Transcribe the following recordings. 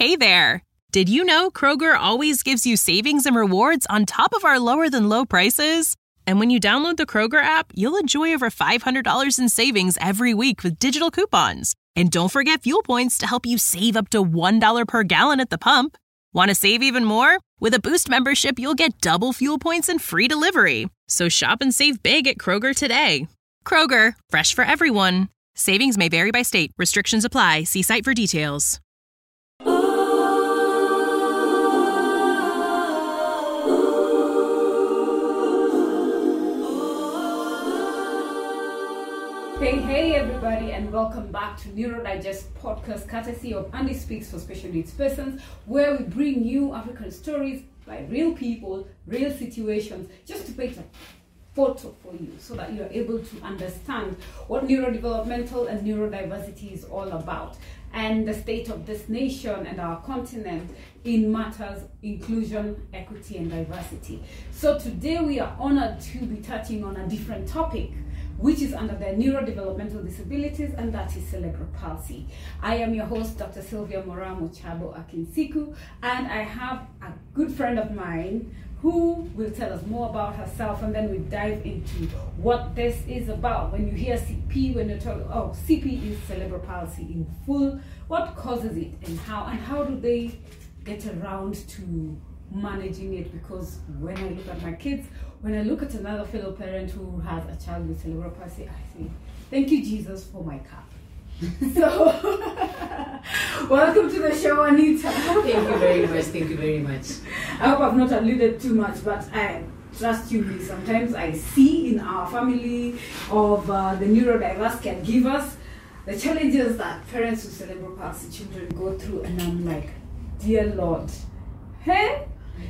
Hey there! Did you know Kroger always gives you savings and rewards on top of our lower than low prices? And when you download the Kroger app, you'll enjoy over $500 in savings every week with digital coupons. And don't forget fuel points to help you save up to $1 per gallon at the pump. Want to save even more? With a Boost membership, you'll get double fuel points and free delivery. So shop and save big at Kroger today. Kroger, fresh for everyone. Savings may vary by state. Restrictions apply. See site for details. Hey, hey, everybody, and welcome back to Neurodigest podcast, courtesy of Andy Speaks for Special Needs Persons, where we bring you African stories by real people, real situations, just to paint a photo for you so that you're able to understand what neurodevelopmental and neurodiversity is all about and the state of this nation and our continent in matters inclusion, equity, and diversity. So today we are honored to be touching on a different topic which is under the neurodevelopmental disabilities, and that is cerebral palsy. I am your host, Dr. Sylvia Moramo Chabo Akinsiku, and I have a good friend of mine who will tell us more about herself, and then we dive into what this is about. When you hear CP, when you talk, oh, CP is cerebral palsy in full. What causes it, and how, and how do they get around to managing it? Because when I look at my kids, when I look at another fellow parent who has a child with cerebral palsy, I think, thank you, Jesus, for my cup. so, welcome to the show, Anita. Thank you very much. Thank you very much. I hope I've not alluded too much, but I trust you me. Sometimes I see in our family of uh, the neurodiverse caregivers the challenges that parents with cerebral palsy children go through, and I'm like, dear Lord, hey,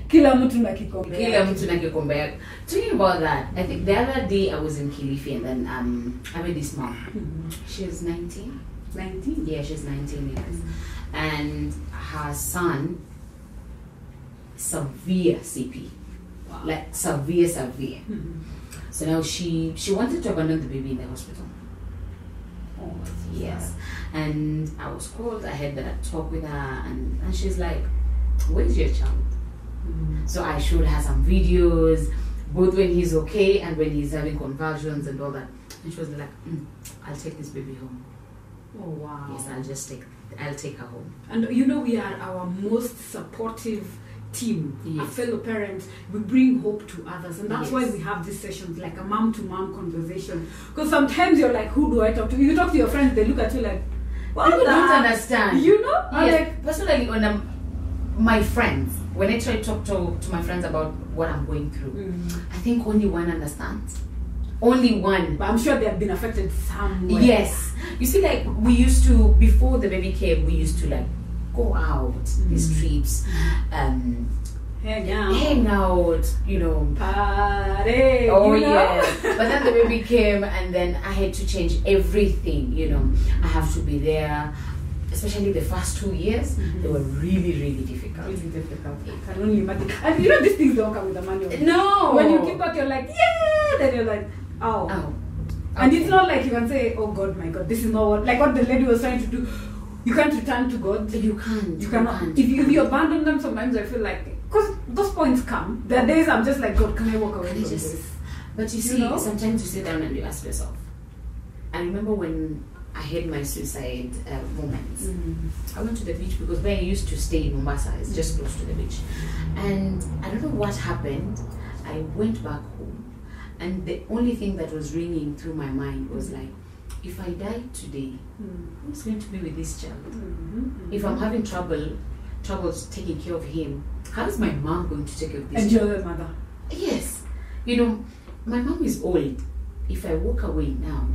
kila mtu na kikombe Kila mtu na kikombe. Talking about that, I think the other day I was in Kilifi and then um, I met this mom. She's 19. 19. Yeah, she's 19 years. And her son, severe CP. Wow. Like severe, severe. Mhm. So now she she wanted to abandon the baby in the hospital. Oh, Yes. sad. And I was called, I had that talk with her and, and she's like, Where's your child? So I showed her some videos, both when he's okay and when he's having convulsions and all that. And she was like, mm, "I'll take this baby home. Oh, wow. Yes, I'll just take, I'll take her home." And you know, we are our most supportive team, Yes. fellow parents, We bring hope to others, and that's why we have these sessions like a mom to mom conversation. Because sometimes you're like, who do I talk to? You talk to your friends, they look at you like, what People don't understand. You know? I'm Yes, like, personally, I'm, my friends, when I try to talk to, to my friends about what I'm going through, mm. I think only one understands. Only one. but I'm sure they have been affected somewhere. Yes. You see, like we used to before the baby came, we used to like go out these Mm. trips, um, Hang out. hang out, you know. Party. Oh you know? yeah. But then the baby came, and then I had to change everything. You know, I have to be there. Especially the first two years, Mhm. they were really, really difficult. Really difficult. I can only imagine. And you know, these things don't come with a manual. No. When you keep back, you're like, yeah. Then you're like, oh. Oh. And it's not like you can say, "Oh God, my God, this is not what." Like what the lady was trying to do. You can't return to God. You can't. You cannot. can't. If you, if you abandon them, sometimes I feel like because those points come. There are days I'm just like, God, can I walk away from this? But you You see, know? sometimes you sit down and you ask yourself. I remember when I had my suicide uh, moments. I went to the beach because where I used to stay in Mombasa is just close to the beach. And I don't know what happened. I went back home, and the only thing that was ringing through my mind was like, if I die today, who's going to be with this child? Mm-hmm. If I'm having trouble, troubles taking care of him, how is my mom going to take care of this and you're mother. Yes. You know, my mom is old. If I walk away now,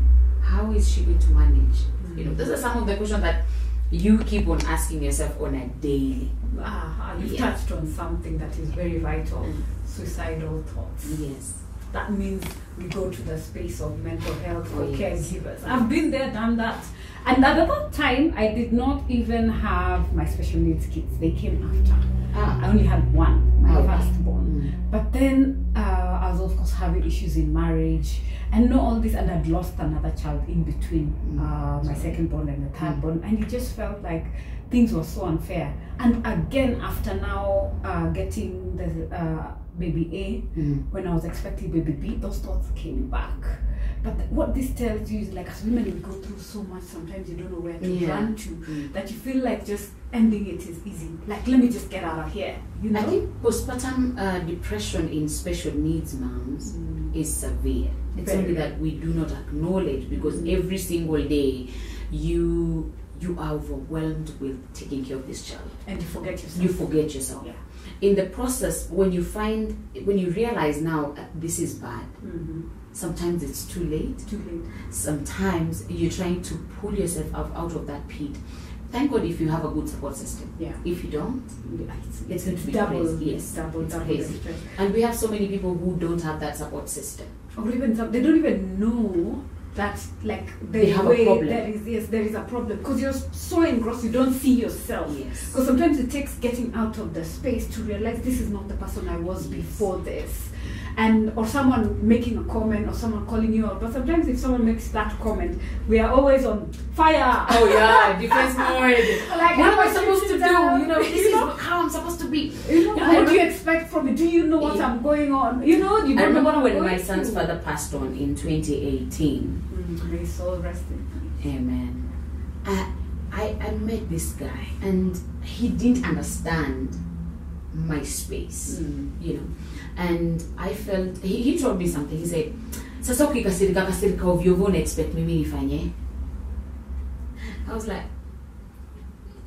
how is she going to manage? You know, mm. those are some of the questions that you keep on asking yourself on a daily. Ah, ah you've Yeah. touched on something that is very vital: mm. suicidal thoughts. Yes. That means we go to the space of mental health for Oh, yes. caregivers. I've been there, done that. And at that time, I did not even have my special needs kids. They came after. Ah. I only had one, my Okay. firstborn. Mm. But then uh, I was, of course, having issues in marriage and know all this, and I'd lost another child in between Mm. uh, my second born and the third Mm. born. And it just felt like things were so unfair. And again, after now uh, getting the uh, baby A, Mm. when I was expecting baby B, those thoughts came back. But th- what this tells you is like as women, we go through so much. Sometimes you don't know where to Yeah. run to. Mm. That you feel like just ending it is easy. Like let me just get out of here. You know. I think postpartum uh, depression in special needs moms Mm. is severe. It's Very. only that we do not acknowledge because Mm. every single day you you are overwhelmed with taking care of this child. and you forget yourself. You forget yourself. Yeah. In the process, when you find when you realize now uh, this is bad, Mm-hmm. sometimes it's too late. Too late. Sometimes you're trying to pull yourself out, out of that pit. Thank God if you have a good support system. Yeah. If you don't, It's, It's going to be double. crazy. Yes, double. it's double. crazy. stress. and we have so many people who don't have that support system. or even some, they don't even know that like the They have a way problem. there is yes there is a problem because you're so engrossed you don't see yourself Yes. because sometimes it takes getting out of the space to realize this is not the person I was before this and or someone making a comment or someone calling you out but sometimes if someone makes that comment we are always on fire Oh yeah, defense mode. Like, what am I supposed to do? I- You know, this you is know? how I'm supposed to be. you know I what do you expect from me do you know what Yeah. I'm going on you know you don't know remember what I'm when my son's father passed on in 2018. Mm, may soul rest. Amen. I, I I met this guy and he didn't understand my space. you know and i felt he, he told me something. He said sasa ukikasirika kasirika ovyo ovyo una expect mimi nifanye? I was like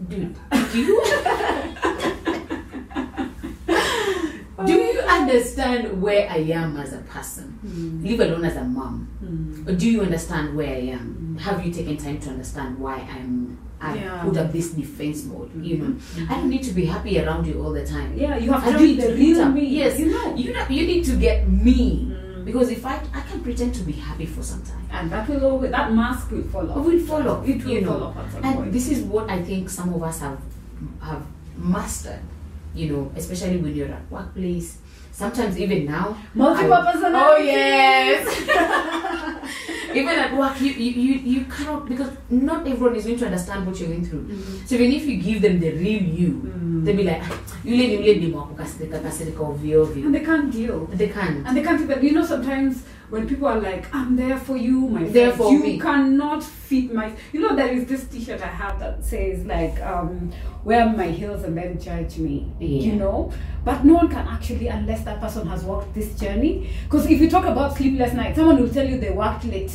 dude do you do you understand where i am as a person? Leave alone as a mom. Mm. or do you understand where i am? Have you taken time to understand why i'm i Yeah. put up this defense mode you know i don't need to be happy around you all the time Yeah, you have I to be the real me. Yes, you know. you know, you need to get me Mm. because if I I can pretend to be happy for some time, and that will always that mask will fall off. It will fall off, It will you know. fall off at some and point. this is what I think some of us have have mastered. You know, especially when you're at workplace. Sometimes even now, multiple I-. Oh yes. even at work, you, you you you cannot because not everyone is going to understand what you're going through. Mm. So even if you give them the real you, Mm. they'll be like, "Ah, yule ni yule demo wa kukasirika kasirika ovyo ovyo." And they can't deal. They can't. And they can't but You know, sometimes when people are like, "I'm there for you, my There friend," for you me. cannot fit my. You know, there is this T-shirt I have that says like, um, "Wear my heels and then judge me." Yeah. You know, but no one can actually unless that person has walked this journey. Because if you talk about sleepless nights, someone will tell you they worked late.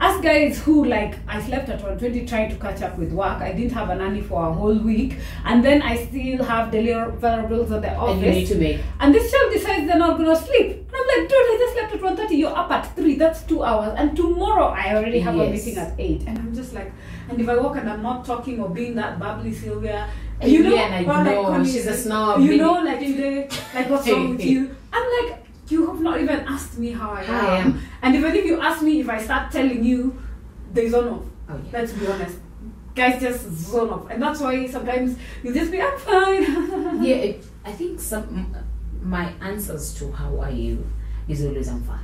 Us guys who like I slept at 120 trying to catch up with work. I didn't have a nanny for a whole week, and then I still have deliverables at the office. And you need to make And this child decides they're not gonna sleep. And I'm like, dude, I just slept at 1.30. You're up at 3. That's two hours. And tomorrow I already have a meeting at 8. And I'm just like, and if I walk and I'm not talking or being that bubbly Sylvia, And you know, yeah, and I or like know, she's a snob, You know, like today, like what's wrong with you? I'm like, you have not even asked me how I, How I am. am. And even if you ask me if I start telling you, there's on off. oh yeah. Let's be honest. Guys just zone off. And that's why sometimes you just be, I'm fine. yeah, it, I think some my answers to how are you is always I'm fine.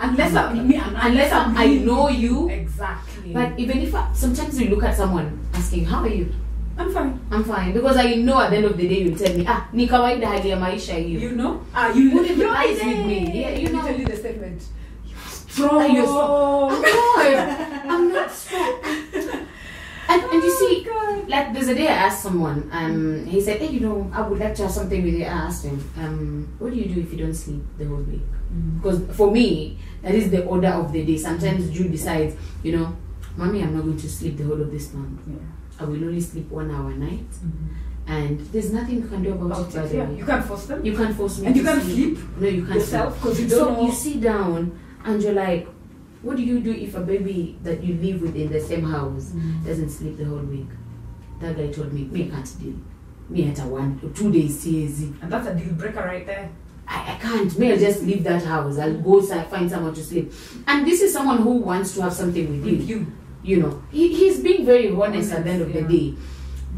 Unless I'm me, Unless I'm, I know you, Exactly. but even if I, sometimes you look at someone asking how are you, I'm fine. I'm fine because I know at the end of the day you'll tell me ah ni kawaida hali ya maisha hiyo. You know? Ah, you Who you're empathize with me? Yeah, you know. tell you the statement. You're strong. you're strong. I'm not. I'm not strong. And, and you see, God. like there's a day I asked someone, um, he said, hey, you know, I would like to have something with you. I asked him, um, what do you do if you don't sleep the whole week? Because for me, that is the order of the day. Sometimes Jude decides, you know, mommy, I'm not going to sleep the whole of this month. Yeah. I will only sleep one hour a night, and there's nothing you can do about, About it. Yeah. You can't force them. You can't force me. And you can't sleep No, you can't yourself sleep. because you don't So know. you sit down and you're like, what do you do if a baby that you live with in the same house Mm. doesn't sleep the whole week? That guy told me, me I can't deal. Me at a one or two days CAZ. And that's a deal breaker right there. I, I can't. May I'll just leave that house. I'll go si- find someone to sleep. And this is someone who wants to have something with. With you. You know, he, he's being very honest at the end of Honest, the day.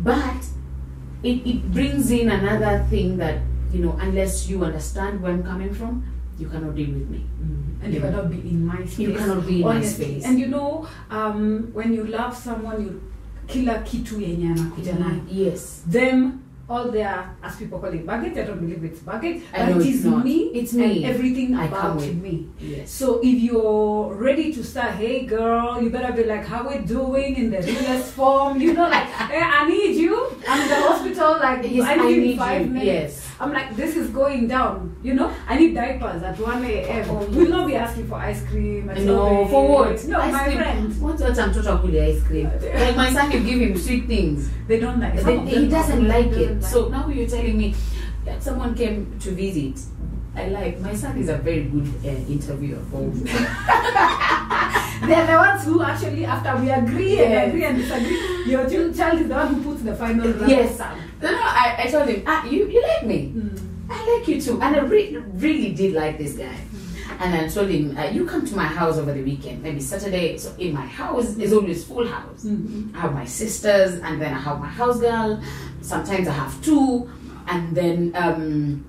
But it, it brings in another thing that, you know, unless you understand where I'm coming from, you cannot deal with me. And you Yeah. cannot be in my space. You cannot be in my space. And you know, um, when you love someone, you kila kitu yenye anakuja nayo Yes. them all their as people call it baggage i don't believe it's baggage I but it's is not. me It's and me. everything I about me Yes. so if you're ready to start hey girl you better be like how we doing in the realest form you know like hey, i need you i'm in the hospital like Yes, i I need, need five you, minutes yes. I'm like this is going down you know i need diapers at 1 a.m Oh, we'll not be asking for ice cream at No, for what? no Ice my cream. friend What what I'm talking about ice cream? Like my son, you give him sweet things. they don't like of he doesn't like doesn't it. So now you're telling me that someone came to visit. I like my son is a very good uh, interviewer. They're the ones who actually, after we agree Yes. and agree and disagree, your child is the one who puts the final Yes. No, I, I told him, ah, you, you like me. I like you too. And I re- really did like this guy. And I told him, uh, you come to my house over the weekend, maybe Saturday. So in my house is always full house. Mhm. I have my sisters, and then I have my house girl. Sometimes I have two, and then um,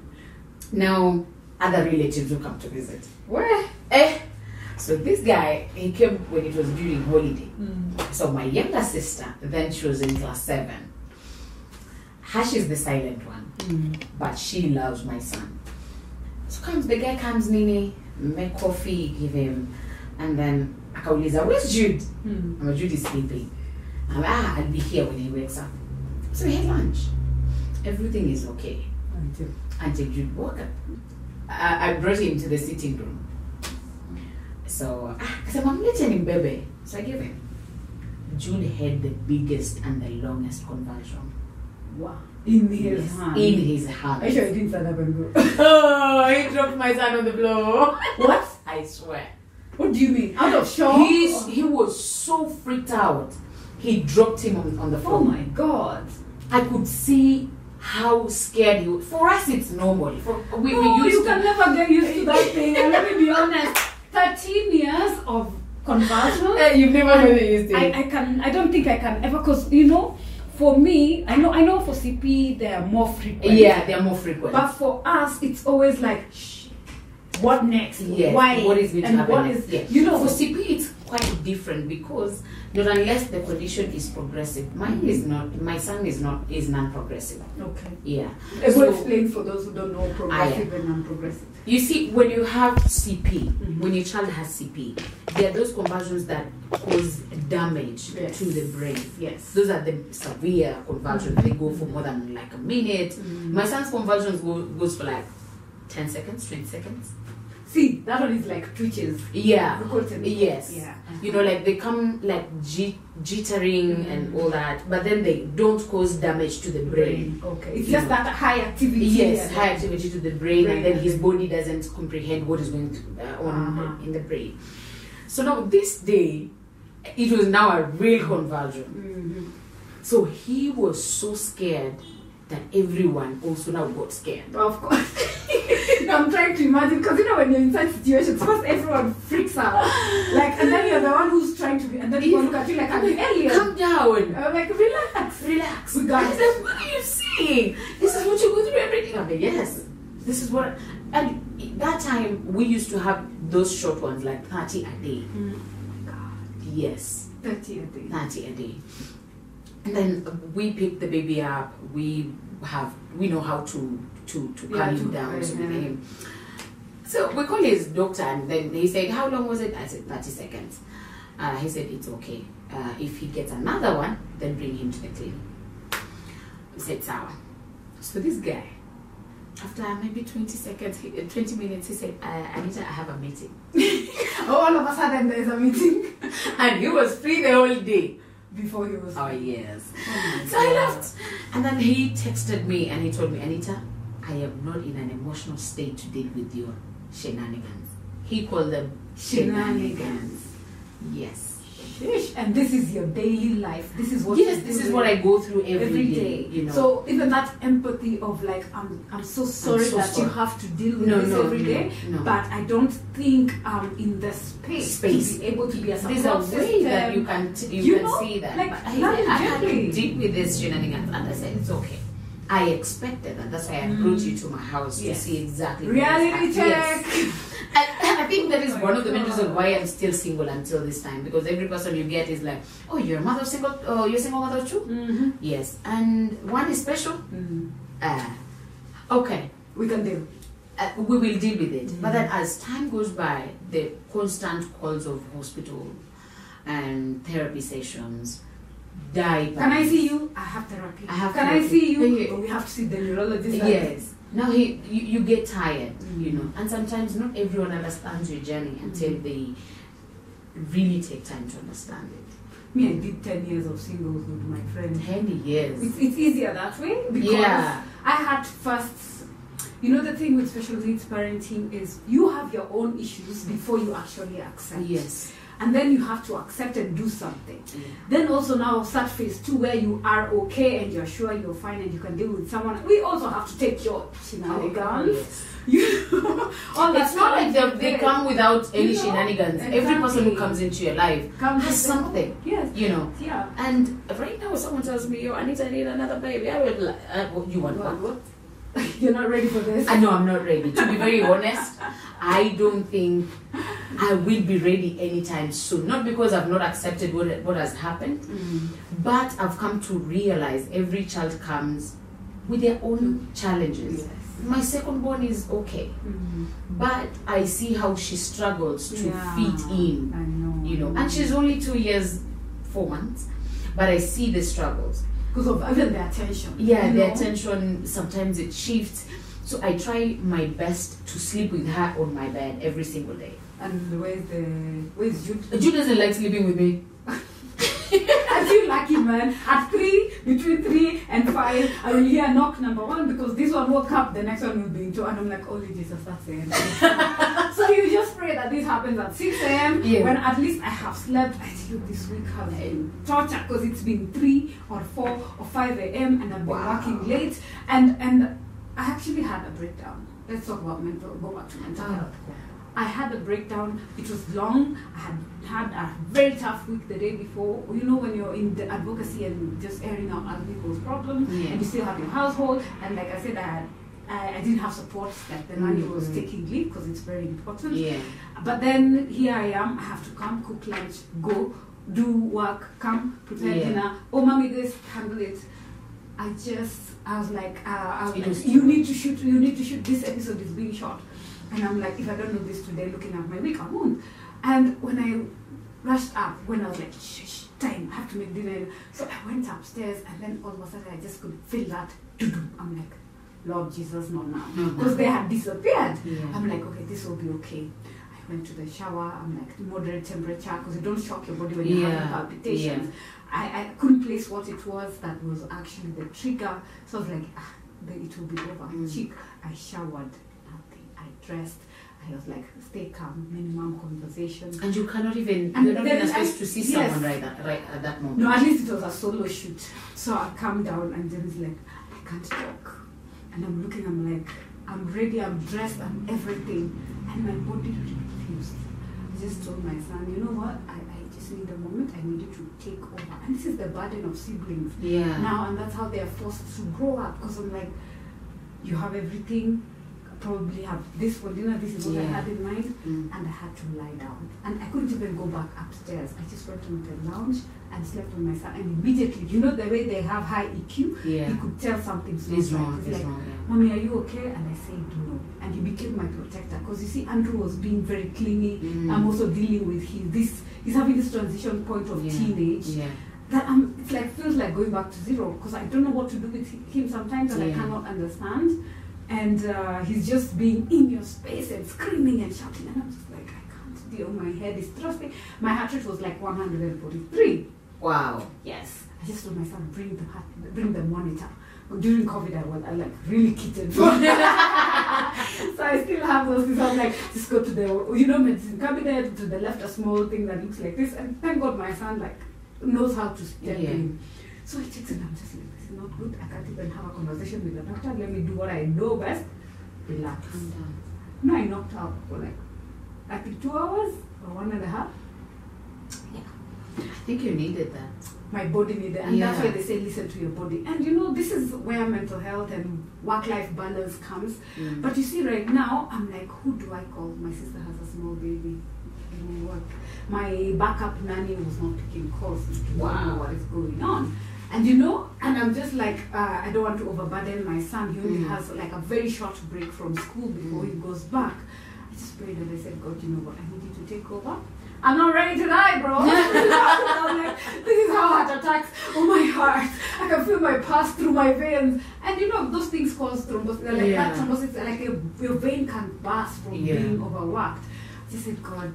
now other relatives will come to visit. Where? Eh? So this guy, he came when it was during holiday. Mm. So my younger sister, then she was in class seven. Hash is the silent one, Mm. but she loves my son. So comes the guy comes Nini, make coffee, give him, and then akauliza, where's Jude? Mm. I'm Jude is sleeping. I'm ah, I'll be here when he wakes up. So we had lunch. Everything is okay until Jude woke up. I, I brought him to the sitting room. So ah, mlete ni baby. So I gave him. Jude had the biggest and the longest conversion. Wow. In his Yes, hand. In his hand. Are you sure you didn't stand up and go? Oh, he dropped my son on the floor. what? I swear. What do you mean? Out of shock? He's, he was so freaked out. He dropped him on, on the floor. oh my god. I could see how scared he was. For us, it's normal. For, we, we oh, used you to. can never get used to that thing. And let me be honest. 13 years of conversion. Eh, you've never really used it. I, I can I don't think I can ever because you know for me I know I know for CP they are more frequent yeah, they're more frequent. but for us it's always like shh, what next Yes, why what is going to happen what is Yeah. you know for CP it's quite different because not unless the condition is progressive. Mine is not. My son is not. Is non-progressive. okay Yeah. Able So- explain for those who don't know progressive and non-progressive You see, when you have CP, Mhm. when your child has CP, there are those conversions that cause damage Yes. to the brain. yes Those are the severe conversions. They go for more than like a minute. Mhm. My son's conversions go, goes for like 10 seconds, 20 seconds. See that one is like twitches Yeah. Yes. yeah You know, like they come like jit- jittering and all that, but then they don't cause damage to the brain. okay it's You just know. that high activity Yes, high activity to the brain, Brain and then his body doesn't comprehend what is going to, uh, on Uh-huh. in the brain. So now this day, it was now a real conversion. Mhm. So he was so scared that everyone also now got scared. Of course. I'm trying to imagine because you know when you're in such situations, first everyone freaks out, like, and then you're the one who's trying to be, and then people look at you like I'm the alien. Calm down. I'm like, relax. Relax. We got it. what are you saying? This is what you go through every day. I'm like, yes. This is what. And that time we used to have those short ones, like 30 a day. Mm. Oh my God, Yes, 30 a day. 30 a day. And then we pick the baby up. We have, we know how to to to calm Yeah, him down. So, we uh-huh. him. so we call his doctor, and then he said, "How long was it?" I said, 30 seconds." Uh, he said, "It's okay. Uh, if he gets another one, then bring him to the clinic." I said, "Sawa." So this guy, after maybe 20 seconds, he, uh, 20 minutes, he said, uh, "Anita, I have a meeting," Oh, all of a sudden there's a meeting and he was free the whole day. Before he was. Oh yes. Oh So I left. And then he texted me and he told me, Anita, I am not in an emotional state to deal with your shenanigans. He called them shenanigans. Yes. Sheesh. And this is your daily life. This is what. Yes, this is what I go through every every day. day. You know. So even that empathy of like I'm I'm so sorry so that you have to deal with no, this no, every no, day. no. But I don't think I'm in the space, Space. to be able to be a there's a way system. that you can t- you, You can know, see that. like, but I, love I, I can't deal with this shenanigans. And I said, it's okay. I expected that. That's why I brought you to my house Yes. to see exactly. Reality check. Yes. And I think that is one of the main reasons why I'm still single until this time because every person you get is like, oh, you're a mother single, oh, you're single mother too. Mm-hmm. Yes, and one is special. Mm-hmm. Uh, okay, We can deal. uh, we will deal with it. But Mhm. then as time goes by, the constant calls of hospital and therapy sessions die. Can I see you? I have therapy. I have Can I see you? Yeah. Oh, we have to see the neurologist. Yes. Now he, you, you get tired, you Mhm. know, and sometimes not everyone understands your journey until Mhm. they really take time to understand it. Me, I did 10 years of singles with my friend. Ten years. It's, it's easier that way because Yeah. I had first. You know, the thing with special needs parenting is you have your own issues before you actually accept. Yes. And then you have to accept and do something. Yeah. Then also now start phase two where you are okay and you're sure you're fine and you can deal with someone. We also have to take your shenanigans. yes. You all It's not like they, they come without any You know, shenanigans. Every person who comes into your life Comes has something, Yes. you know. Yeah. And right now, someone tells me, "Yo, Anita, I need another baby." I would like, uh, what- you want what? You're not ready for this. I know I'm not ready. To be very honest, I don't think I will be ready anytime soon. Not because I've not accepted what what has happened, Mm. but I've come to realize every child comes with their own challenges. Yes. My second born is okay, Mm. but I see how she struggles to Yeah. fit in, I know. you know, and she's only two years, four months, but I see the struggles. because of even the attention. Yeah, the know? attention sometimes it shifts. So I try my best to sleep with her on my bed every single day. And where's the where's Jude? Jude doesn't like sleeping with me. I feel lucky, man. At three, between three and five, I will hear knock number one because this one woke up, the next one will be in two, and I'm like, holy Jesus, that's the end. so you just pray that this happens at 6 a.m. Yeah. when at least I have slept. I tell you, this week has been torture because it's been 3 or 4 or 5 a.m. and I've been Wow. working late. And, and I actually had a breakdown. Let's talk about mental, go back to mental Ah. health. I had a breakdown. It was long. I had had a very tough week the day before. You know, when you're in the advocacy and just airing out other people's problems, Yeah. and you still have your household. And like I said, I had, I, I didn't have support. Like the nanny was Mhm. taking leave because it's very important. Yeah. But then here I am. I have to come, cook lunch, go, do work, come, prepare Yeah. dinner. Oh, mommy, this, handle it. I just, I was like, uh, I was like, you need to shoot, you need to shoot. This episode is being shot. And I'm like, if I don't know this today, looking at my week, I won't. And when I rushed up, when I was like, shh, shh, time, I have to make dinner. So I went upstairs, and then all of a sudden I just could feel that. I'm like, Lord Jesus, not now. Because they had disappeared. Yeah. I'm like, okay, this will be okay. I went to the shower. I'm like, moderate temperature because you don't shock your body when you have having Yeah, palpitations. I, I couldn't place what it was that was actually the trigger. So I was like, ah, it will be over. Mm. Chick, I showered, nothing. I dressed. I was like, stay calm, minimum conversation. And you cannot even, And you're not then even I- supposed to see yes. someone right, at, right at that moment. No, at least it was a solo shoot. So I calmed down and then it's like, I can't talk. And I'm looking, I'm like, I'm ready, I'm dressed, I'm everything. And my body refused. I just told my son, you know what? I, I just need a moment, I needed to take over. And this is the burden of siblings Yeah. now, and that's how they're forced to grow up. Because I'm like, you have everything, probably have this for dinner, this is what I had in mind Mm. and I had to lie down. And I couldn't even go back upstairs. I just went on the lounge and slept on my son. And immediately, you know the way they have high EQ, Yeah. he could tell something's It's wrong. He's It's like, wrong. Yeah. Mommy, are you okay? And I said no. And he became my protector because you see, Andrew was being very clingy. Mm. I'm also dealing with his this. He's having this transition point of Yeah. teenage Yeah. that I'm. It's like feels like going back to zero because I don't know what to do with him sometimes, and I cannot understand. And uh, he's just being in your space and screaming and shouting, and I'm just like, I can't deal. My head is thrusting. My heart rate was like 143. Wow. Yes. I just told my son, bring the heart, bring the monitor. During COVID, I was I like really kitted. so I still have those things. I'm like, just go to the, you know, medicine cabinet to the left, a small thing that looks like this. And thank God my son like knows how to step Yeah. in. So I checked and I'm just like, this is not good. I can't even have a conversation with the doctor. Let me do what I know best. Relax. No, I knocked out for like, I think two hours or one and a half. Yeah. I think you needed that. My body needed, and that's Yeah. why they say listen to your body. And you know, this is where mental health and work-life balance comes. Mm. But you see, right now, I'm like, who do I call? My sister has a small baby. Work. My backup nanny was not picking calls. Wow. what is going on. And you know, and I'm just like, uh, I don't want to overburden my son. He only Mm. has like a very short break from school before he goes back. I just prayed and I said, God, you know what? I need you to take over. I'm not ready to die, bro. This is how heart attacks. Oh my heart. I can feel my pulse through my veins. And you know, those things cause thrombosis. Like Yeah. that thrombosis, like your, your vein can burst from Yeah. being overworked. Just said, God,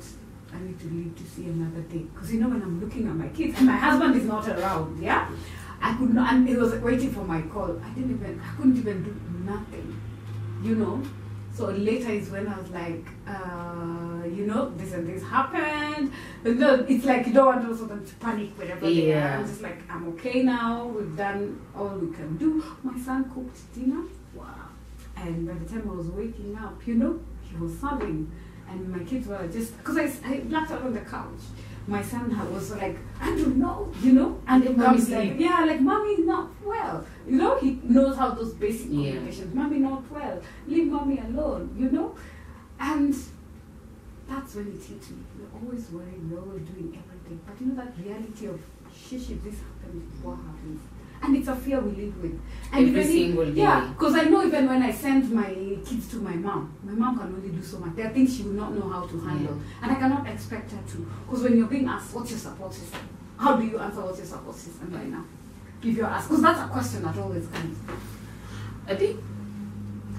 I need to live to see another day. Because you know, when I'm looking at my kids, and my husband is not around, yeah? I could not, and he was waiting for my call. I didn't even, I couldn't even do nothing, you know? So later is when I was like, uh, you know, this and this happened. But no, it's like you don't want also them to panic wherever they are. Yeah. I'm just like, I'm okay now. We've done all we can do. My son cooked dinner. Wow. And by the time I was waking up, you know, he was sobbing. And my kids were just, because I, I blacked out on the couch. My son was like, I don't know, you know, and it comes like, yeah, like, mommy's not well. You know, he knows how those basic Yeah. communications. Mommy not well. Leave mommy alone, you know? And that's when it hit me. We're always worrying, we're always doing everything. But you know that reality of, shish, if this happens, what happens? And it's a fear we live with. And Every single day. Yeah, because I know even when I send my kids to my mom, my mom can only do so much. There are things she will not know how to handle. And I cannot expect her to. Because when you're being asked, what's your support system? How do you answer what's your support system right now? If you're asked, because that's a question that always comes. I think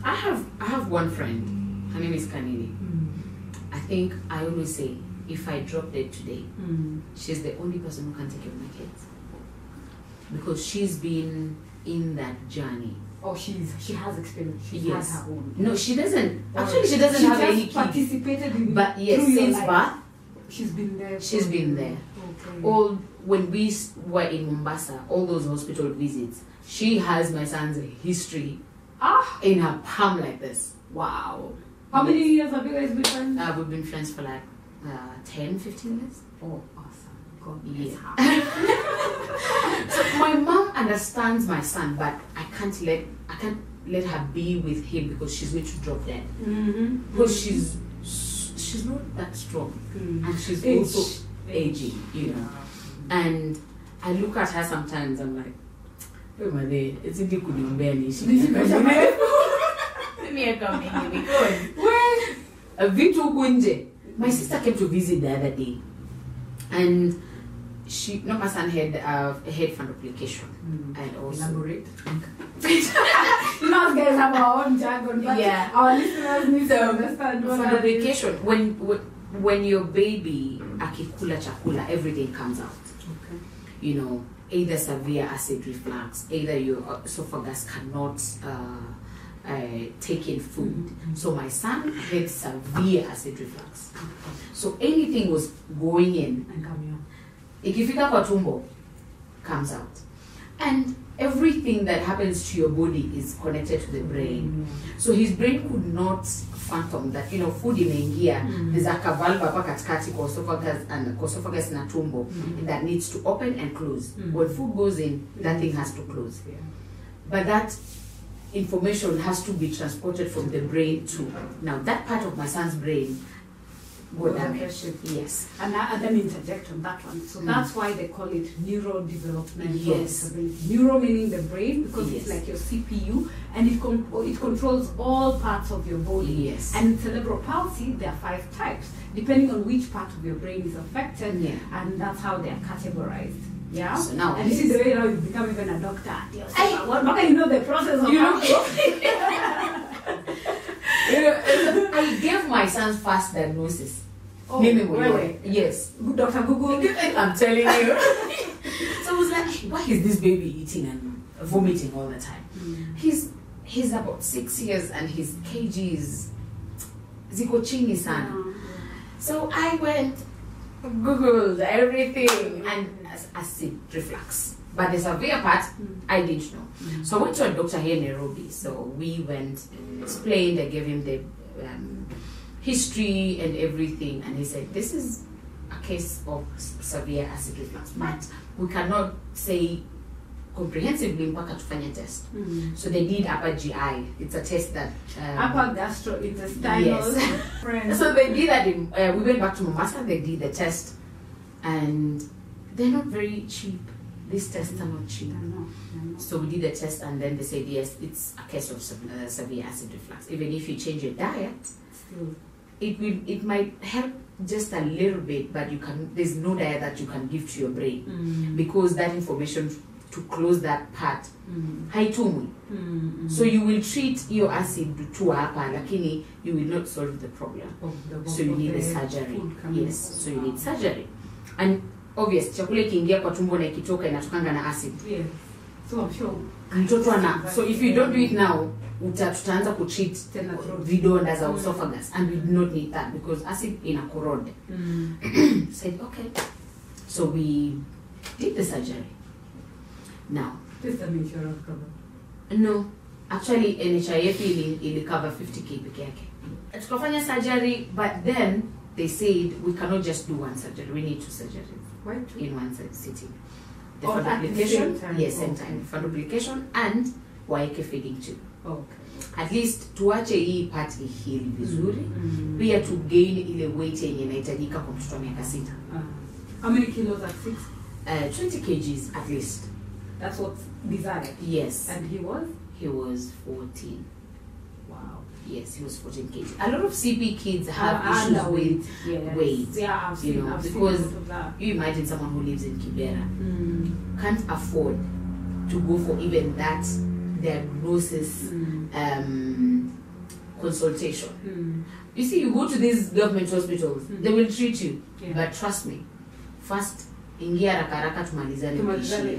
I have I have one friend. Her name is Kanini. I think I always say if I drop dead today, she's the only person who can take care of my kids because she's been in that journey. Oh, she's she has experience. She Yes. had her own. No, she doesn't. Or Actually, she doesn't she have any kids. participated in But yes, since birth, She's been there. she's been there. Okay. all when we were in Mombasa, all those hospital visits, she has my son's history ah, in her palm like this. wow. How many years have you guys been friends? Uh, we've been friends for like uh, 10, 15 years. oh, awesome. God bless Yeah. So my mom understands my son, but I can't let I can't let her be with him because she's going to drop dead. mm-hmm. Because she's she's not that strong, and she's Age. also aging, you know. And I look at her sometimes. I'm like, "Wewe madhe, it's hindi kuniombea niishi miaka mingi." Miaka mingi because vitu huku nje. My sister came to visit the other day, and she, no, my son had uh, a head fundoplication, and also Elaborate. you know, guys have our own jargon, but Yeah. our listeners need to understand what fund application when when when your baby akikula chakula, everything comes out. Okay. you know, either severe acid reflux, either your esophagus cannot uh, uh, take food. So my son had severe acid reflux. So anything was going in, And come here. ikifika kwa tumbo, comes out. And everything that happens to your body is connected to the brain. So his brain could not fathom that, you know, food imeingia, Mm. there's a kavalve hapa katikati kwa esophagus and esophagus na tumbo Mm. that needs to open and close. Mm. When food goes in, that thing has to close. Yeah. But that information has to be transported from the brain to now that part of my son's brain got Got damaged. Yes. And, I, and then interject on that one. So Mm. that's why they call it neurodevelopmental Yes. disability. Neuro meaning the brain because it's like your CPU and it, con- it controls all parts of your body. Yes. And cerebral palsy, there are five types, depending on which part of your brain is affected, Yeah. and that's how they are categorized. Yeah. So now and this is the way now you've become even a doctor. I- What, what can you know the process of You know- You I gave my son's first diagnosis. Oh, Mimi wait, mwenyewe. wait. Yes. Dr. Google. I'm telling you. so I was like, why is this baby eating and vomiting all the time? Mm. He's he's about six years and his kg is ziko chini sana. So I went, googled everything and acid reflux. But the severe part, I didn't know. So I went to a doctor here in Nairobi. So we went, explained, I gave him the um, history and everything, and he said, "This is a case of severe acid reflux, but we cannot say comprehensively mpaka tufanye test. So they did upper GI. It's a test that um, Upper gastrointestinal. Yes. So they did that. In, uh, we went back to Mombasa. They did the test, and they're not very cheap. These tests are not cheap. know, I know. So we did the test, and then they said yes, it's a case of uh, severe acid reflux. Even if you change your diet, Still. it will it might help just a little bit, but you can. There's no diet that you can give to your brain Mm. because that information to close that part Mm. haitumwi. Mm. So you will treat hiyo acid tu hapa, lakini you will not solve the problem. The- so you need a surgery yes so you need surgery and obvious chakula ikiingia kwa tumbo na ikitoka inatokanga na acid Yes. So sure. mtoto ana so if you don't do it now uta tutaanza kutreat vidonda za Mm. esophagus and we do not need that because acid ina corrode Mm. said okay so we did the surgery now This is insurance cover. no actually nhif ili, ili cover 50k peke yake tukafanya surgery but then they said we cannot just do one surgery we need two surgeries Why two? in one city. The Oh, fabrication, at the same time. yes, same Okay. time. Fabrication and waeke feeding tube. Okay. At least tuache hii part ihili vizuri. Mm. Pia tu gain ile weight yenye inahitajika kwa mtoto wa miaka sita. uh, How many kilos at six? Uh, 20 kgs at least. That's what's desired. Yes. And he was? He was 14. Wow. Yes, he was 14 kids. A lot of CP kids have Uh, issues with, yes. weight, Yeah, I've you know, I've because- a of that. you imagine someone who lives in Kibera Mm. can't afford to go for even that diagnosis Mm. um, consultation. Mm. You see, you go to these government hospitals, Mm. they will treat you. Yeah. But trust me, first, ingia haraka haraka tumalizane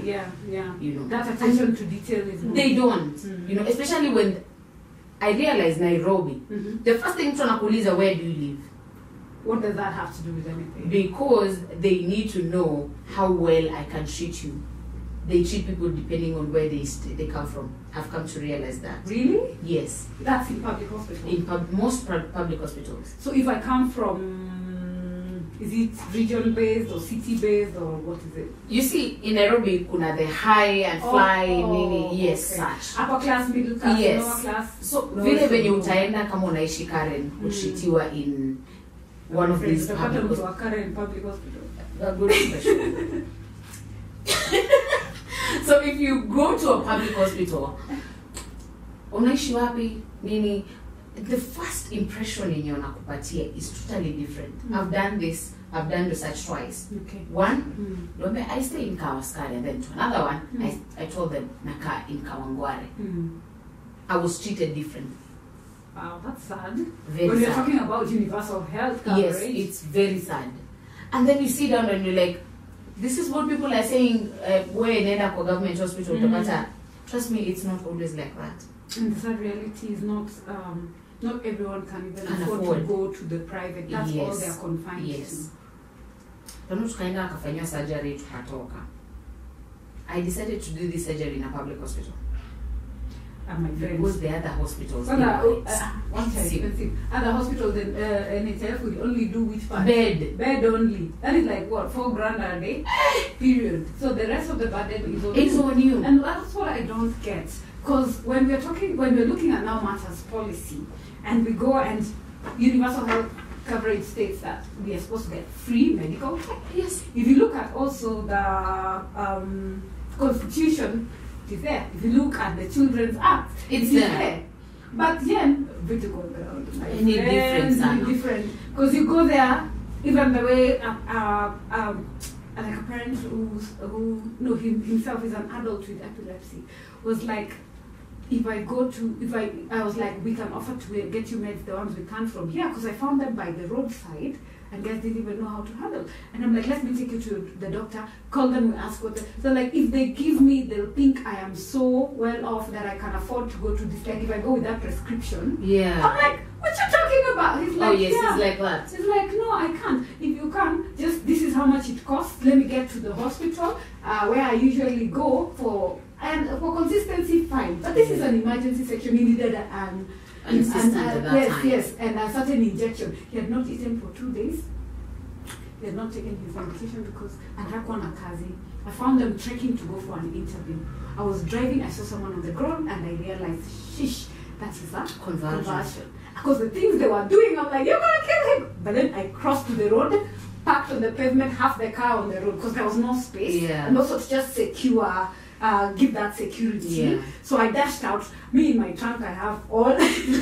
yeah, yeah. You know, That attention to detail is more. they don't. Mm. You know, especially when I realize Nairobi, Mhm. the first thing mtu anakuuliza where do you live? What does that have to do with anything? Because they need to know how well I can treat you. They treat people depending on where they st- they come from. I've come to realize that. Really? Yes, That's in public hospitals. in pub- most pub- public hospitals. So if I come from, is it region based or city based or what is it? You see, in Nairobi, kuna the high and Oh, fly, oh, nini, yes, okay. such. Upper class, middle class, Yes. lower class. So No, vile venye utaenda kama unaishi Karen kutritiwa in one of these public mtu Karen public hospital. a good special. so if you go to a public hospital, unaishi wapi nini, the first impression yenye wanakupatia is totally different. Mm. I've done this, I've done research twice. Okay. One, Mm. I stay in Kahawa Sukari and then to another one, Mm. I, I told them nakaa in Kawangware. Mm. I was treated different. Wow, that's sad. Very when you're talking about universal health coverage. Yes, it's very sad. And then you sit down and you're like, this is what people are saying, uh, where nenda kwa government hospital Mm. Trust me, it's not always like that. And the sad reality is not um, not everyone can even Can afford, afford. to go to the private. That's all they're confined Yes. Tano tukaenda akafanyiwa surgery tukatoka. I decided to do this surgery in a public hospital to. And my friends. because the other hospitals they Other, uh, what's expensive. Other hospitals in uh, NHF will only do which part? bed. Bed only. That is like what four grand a day. Period. So the rest of the burden is on It's you. on you. And that's what I don't get. Because when we're talking, when we're looking at now matters policy, and we go and universal health coverage states that we are supposed to get free medical care. Yes. If you look at also the um, constitution, it is there. If you look at the Children's Act, It's it is there. But then, vertical ground, Any difference, any different. Because you go there, even the way uh, uh, um, like a parent who's, who no him, himself is an adult with epilepsy was like if I go to if I I was like we can offer to get you meds the ones we can from here because I found them by the roadside and guys didn't even know how to handle and I'm like let me take you to the doctor call them we ask what so like if they give me they'll think I am so well off that I can afford to go to this like if I go with that prescription Yeah. I'm like what you talking about he's like Oh yes, yeah it's like that. She's like, no, I can't. If you can, just this is how much it costs. Let me get to the hospital uh, where I usually go for and for consistency, fine. But this is an emergency section. He needed an, An assistant uh, at that yes, time. yes, and a certain injection. He had not eaten for two days. He had not taken his medication because and hakuwa na kazi. I found them trekking to go for an interview. I was driving, I saw someone on the ground, and I realized, shish, that is a Conversion. conversion. Because the things they were doing, I'm like, you're gonna kill him. But then I crossed to the road, parked on the pavement, half the car on the road, because there was no space. Yeah. And also to just secure, uh, give that security. Yeah. So I dashed out. Me in my trunk, I have all. Everything.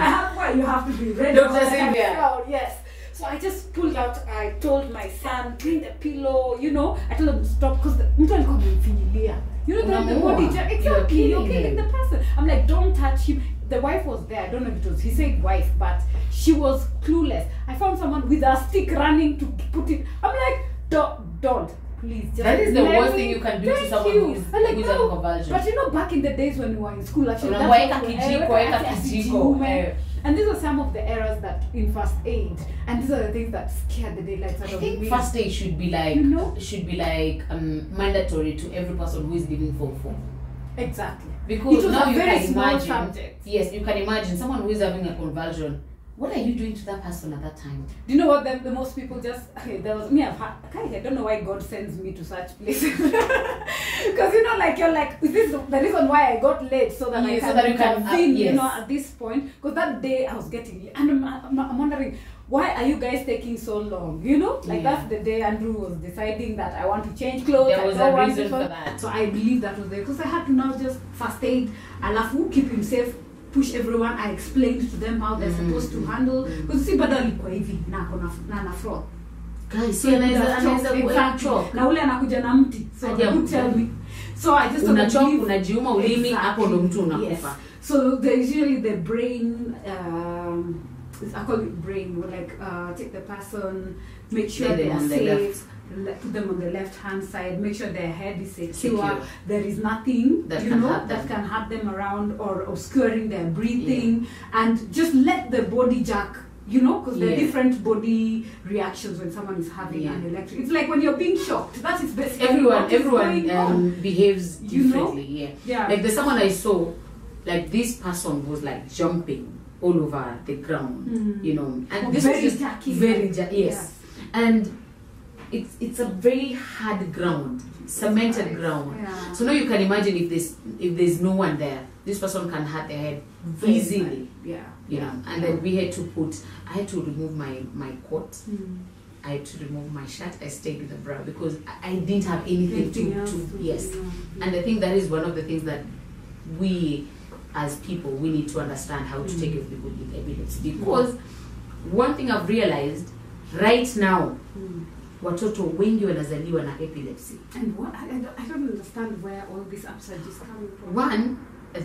I have what you have to be ready. Dr. all the time. Sylvia. Yes. So I just pulled out. I told my son, clean the pillow. You know, I told him to stop because mtu alikuwa amemfinyilia. You know, the, body. You're Exactly. You're killing killing the person. I'm like, don't touch him. The wife was there. I don't know if it was. He said wife, but she was clueless. I found someone with a stick running to put it. I'm like, don't, don't. Please, just That is the worst me- thing you can do to someone you. who is- I'm like, is no. having convulsion. But you know, back in the days when we were in school, actually, that's what we- kijiko, weka weka kijiko. And these are some of the errors that in first aid, and these are the things that scare the daylights out I of think me. first aid should be like You know? should be like um, mandatory to every person who is living for four. Exactly. Because now a you can imagine. subject. Yes, you can imagine someone who is having a convulsion. What are you doing to that person at that time? Do you know what? The, the most people just okay, there was me I've had I don't know why God sends me to such places. Because you know like you're like is this the, the reason why I got late? So that I can so that you can, uh, convene, you know at this point? Because that day I was getting and I'm, I'm, I'm wondering why are you guys taking so long? You know? Like Yeah. that's the day Andrew was deciding that I want to change clothes There was a reason for that. so I believe that was there because I had to now just first aid. Alafu keep him safe push everyone I explained to them how they're Mm. supposed to handle. Because see bado alikuwa hivi na akona na na fraud. Guys, So anaweza anaweza na ule anakuja na mti. So you tell me? So I just Unachoka, unajiuma ulimi, hapo ndo mtu unakufa. Yes. So the usually the brain um I call it brain like uh take the person make sure they are safe put them on the left hand side make sure their head is secure, Secure. there is nothing That you can know hurt that them. can hurt them around or obscuring their breathing and just let the body jack you know because there are different body reactions when someone is having Yeah. an electric it's like when you're being shocked that is basically Everyone, everyone going on. um, behaves You know? differently. Yeah. yeah Like there's someone I saw, like this person was like jumping all over the ground, Mm. you know, and Oh, this very was just tacky. very yes. and it's it's a very hard ground, cemented ground. Yeah. So now you can imagine if there's if there's no one there, this person can hurt their head Very easily, yeah you know. And then we had to put, I had to remove my my coat. Mm. I had to remove my shirt. I stayed with the bra because I, I didn't have anything Anything to, to to- yes. yeah. And I think that is one of the things that we, as people, we need to understand how to Mm. take care of people with epilepsy. Because one thing I've realized right now, Mm. Watoto wengi wanazaliwa na epilepsy. And what I, don't- I don't understand where all this upside is coming from. One,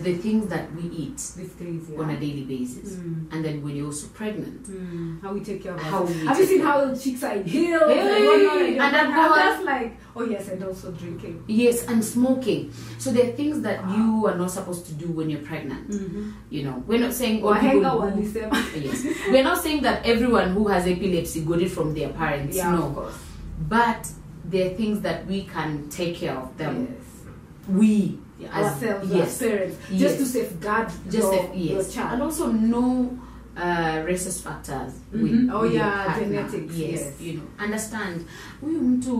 the things that we eat These days, yeah. on a daily basis, Mm. and then when you're also pregnant. Mm. How we take care of How we Have you seen how chicks are healed? Hey, and whatnot? and I'm just like, oh yes, and also drinking. Yes, and smoking. So there are things that you are not supposed to do when you're pregnant. Mm-hmm. You know, we're not saying people who- walisema. yes. We're not saying that everyone who has epilepsy got it from their parents. Yeah, no. of course. But there are things that we can take care of them. Yes. We as- Ourselves, yes. as parents, Yes. just to safeguard Just your, your And also know uh, rhesus factors. Mhm. with- Oh, with yeah, genetics, Yes, you know, understand huyu mtu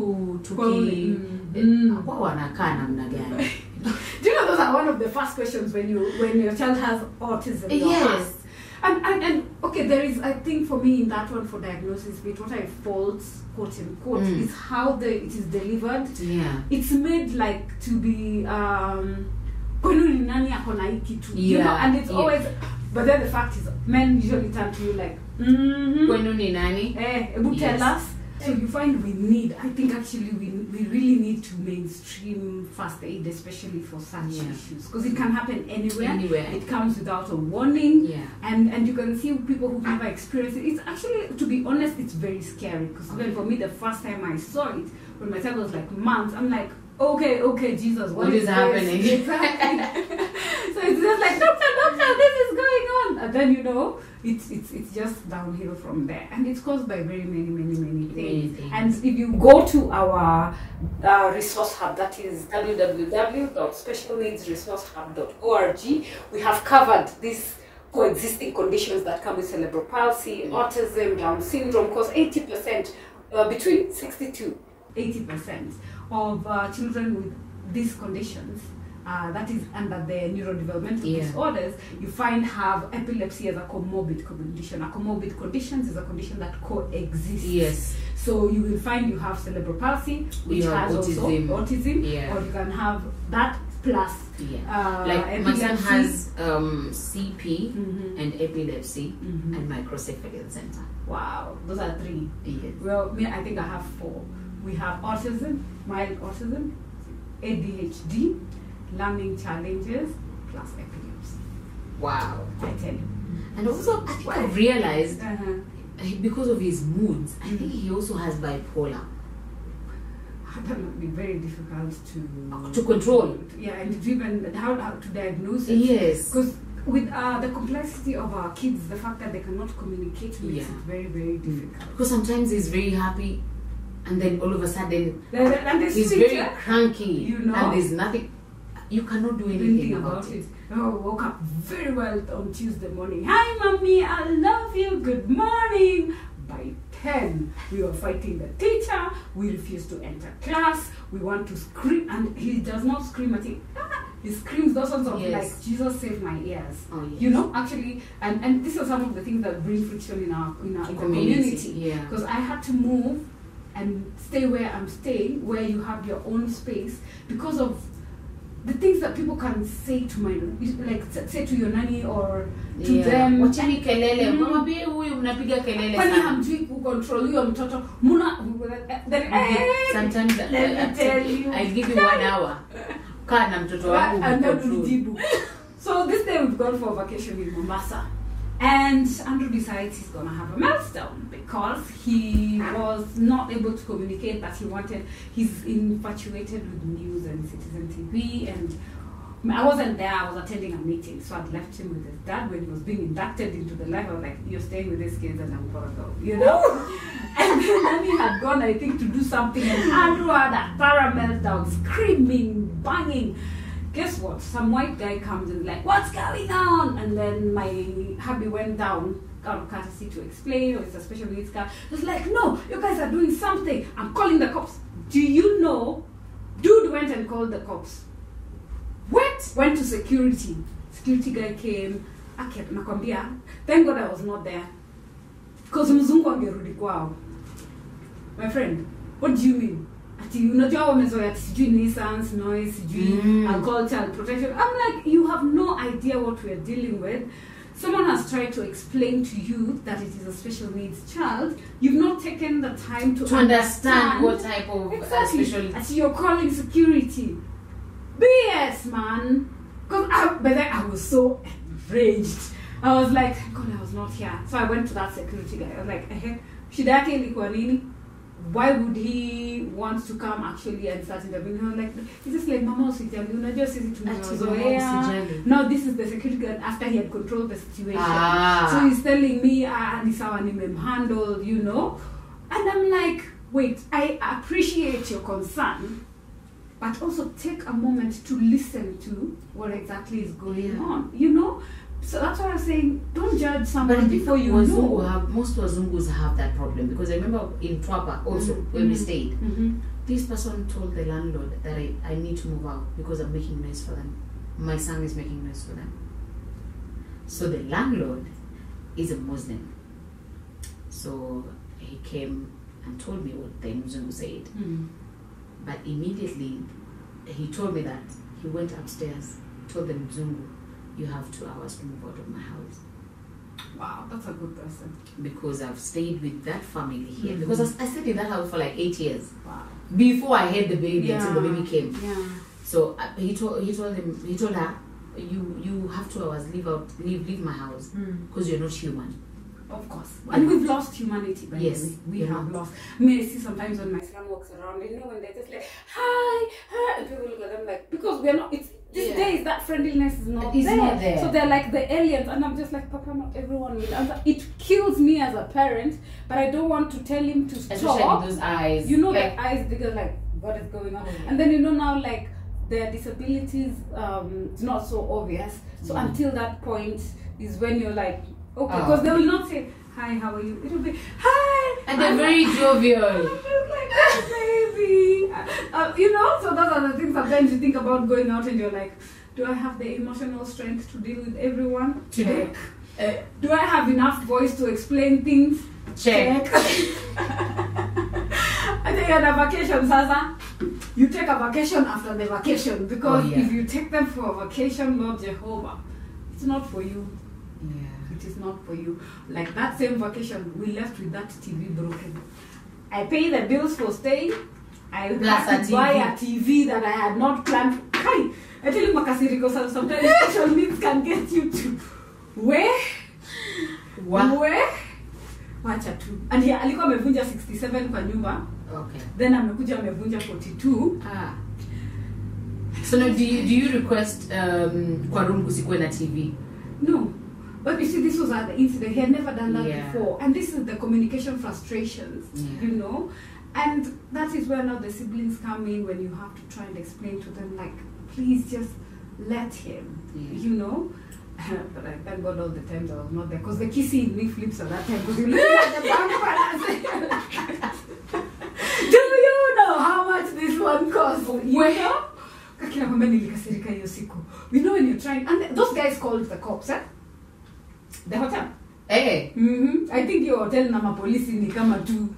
Kwa ule- tuki mm, eh, mm. wao wanakaa namna gani? Do you know those are one of the first questions when you when your child has autism? Yes. And, and and okay, there is I think for me in that one for diagnosis, bit what I fault quote unquote Mm. is how the it is delivered. Yeah. It's made like to be um kwenu ni nani ako na hii kitu you know Yeah, and it's yeah. always but then the fact is men usually turn to you like mm-hmm. Kwenu ni nani? Eh, ebu Yes. tell us. So you find we need, I think actually we, we really need to mainstream first aid, especially for such Yeah. issues. Because it can happen anywhere. Anywhere. It comes without a warning. Yeah. And and you can see people who've never experienced it. It's actually, to be honest, it's very scary. Because even for me, the first time I saw it, when my child was like months, I'm like, okay, okay, Jesus, What is this? happening? So it's just like, doctor, doctor, this is And then, you know, it's, it's, it's just downhill from there. And it's caused by very many, many, many things. things. And if you go to our uh, resource hub, that is www.specialneedsresourcehub.org, we have covered this coexisting conditions that come with cerebral palsy, autism, Down syndrome, because 80%, uh, between 60 to 80% of uh, children with these conditions uh, that is under the neurodevelopmental Yeah. disorders, you find have epilepsy as a comorbid condition. A comorbid condition is a condition that coexists. Yes. So you will find you have cerebral palsy, which has autism. also autism, Yeah. or you can have that plus Yeah. uh, like my son epilepsy. has um, CP Mhm. and epilepsy Mhm. and microcephaly center. Wow, those are three. Yes. Well, me, I think I have four. We have autism, mild autism, ADHD, learning challenges, plus epilepsy. Wow. I tell you. And also, I think I've realized Uh-huh. because of his moods, I think Mm-hmm. he also has bipolar. That would be very difficult to To control. Yeah, and even how, how to diagnose it. Yes. Because with uh, the complexity of our kids, the fact that they cannot communicate makes Yeah. it very, very difficult. Because sometimes he's very happy, and then all of a sudden And, and he's very eh? cranky, You know. and there's nothing. You cannot do anything, anything about, about it. it. Oh, woke up very well on Tuesday morning. Hi, mommy, I love you. Good morning. By 10, we were fighting the teacher. We refused to enter class. We want to scream, and he does not scream at it. Ah, He screams those sorts of Yes. like, Jesus save my ears. Oh, yes. You know, actually, and, and these are some of the things that bring friction in our in our in Community, community. yeah. Because I had to move and stay where I'm staying, where you have your own space, because of the things that people can say to my like say to your nanny or to Yeah. them. Wachani kelele, Mm. mwambie huyu mnapiga kelele Kwani hamjui ku control huyo mtoto muna then eh, Sometimes let me tell you. I give you one hour. Kaa na mtoto wangu and then So this day we've gone for vacation in Mombasa. And Andrew decides he's gonna have a meltdown because he was not able to communicate that he wanted. He's infatuated with news and Citizen TV, and I wasn't there. I was attending a meeting, so I'd left him with his dad when he was being inducted into the life. I was like, "You're staying with these kids, and I'm gonna go," you know. and then Nanny had gone, I think, to do something, and Andrew had a thorough meltdown, screaming, banging. Guess what? Some white guy comes and like, what's going on? And then my hubby went down out of courtesy to explain, or it's a special needs car. He was like, no, you guys are doing something. I'm calling the cops. Do you know? Dude went and called the cops. What? Went to security. Security guy came. Okay, nakwambia. Thank God I was not there. Because mzungu angerudi kwao. My friend, what do you mean? Ati unajua wamezoea sijui nuisance, noise, sijui Mm. alcohol, child protection. I'm like, you have no idea what we're dealing with. Someone has tried to explain to you that it is a special needs child. You've not taken the time to, To understand what type of uh, exactly. special Ati you're calling security. BS, man. Because I, but then I was so enraged. I was like, God I was not here. So I went to that security guy. I was like, eh, shida yake ilikuwa nini? Why would he want to come actually and start interviewing? Was like, he's just like, mama usijali, unajua sisi Ati mama tumewazoea. usijali. No, this is the security guard after he had controlled the situation. Ah. So he's telling me, ah, ni sawa nimemhandle, you know? And I'm like, wait, I appreciate your concern, but also take a moment to listen to what exactly is going Yeah. on, you know? So that's why I'm saying, don't judge somebody But I someone think before you Wazungu know. have most Wazungus have that problem because I remember in Mtwapa also Mhm. where we Mhm. stayed, Mhm. this person told the landlord that I, I need to move out because I'm making noise for them. My son is making noise for them. So the landlord is a Muslim. So he came and told me what the Mzungu said. Mm. But immediately he told me that he went upstairs, told the Mzungu, you have two hours to move out of my house. Wow, that's a good person. because I've stayed with that family here. Mhm. Because I, I stayed in that house for like eight years Wow. before I had the baby until the baby came. Yeah. So uh, he told he told him he told her, you you have two hours leave out leave leave my house Mm. because you're not human. Of course. And we've lost humanity, by Yes, the way. We have lost. I mean, I see sometimes when my son walks around, you know, when they're just like, hi, hi, and people look at them like, because we're not, it's, these Yeah. days that friendliness is not, It's there. not there. So they're like the aliens, and I'm just like, Papa, not everyone will answer. It kills me as a parent, but I don't want to tell him to Especially stop. with those eyes. You know, like, the eyes bigger, like, what is going on? Oh, yeah. And then, you know, now, like, their disabilities um, is not so obvious. So Mm. until that point is when you're like, okay, Oh, because they will not say, hi, how are you? It'll be, hi. And they're I'm very like- jovial. Oh. Uh, you know, so those are the things sometimes you think about going out and you're like, do I have the emotional strength to deal with everyone? Do- Uh, Do I have enough voice to explain things? check. I think on a vacation, Sasa, you take a vacation after the vacation because Oh, yeah. if you take them for a vacation, Lord Jehovah, it's not for you. Yeah. It is not for you. Like that same vacation, we left with that TV broken. I pay the bills for staying. I had a to buy a TV that I had not planned. Kai, I tell you, Makasiriko, sometimes special needs can get you to where where wacha tu and yeah, alikuwa amevunja 67 kwa nyumba Okay. then amekuja amevunja 42 Ah. So now, do you do you request um, kwa room kusikuwe na TV? no but you see this was at incident he had never done that Yeah. before and this is the communication frustrations Yeah. you know and that is where now the siblings come in when you have to try and explain to them like please just let him Yeah. you know but I thank God all the times I was not there because the kissing in me flips at that time because you look at the bank. Do you know how much this one costs? Where? know? Kakina kwamba nilikasirika hiyo siku. You know when you're trying and those guys called the cops, eh? The hotel. Hey. Mm-hmm. I think your hotel na mapolisi ni kama tu.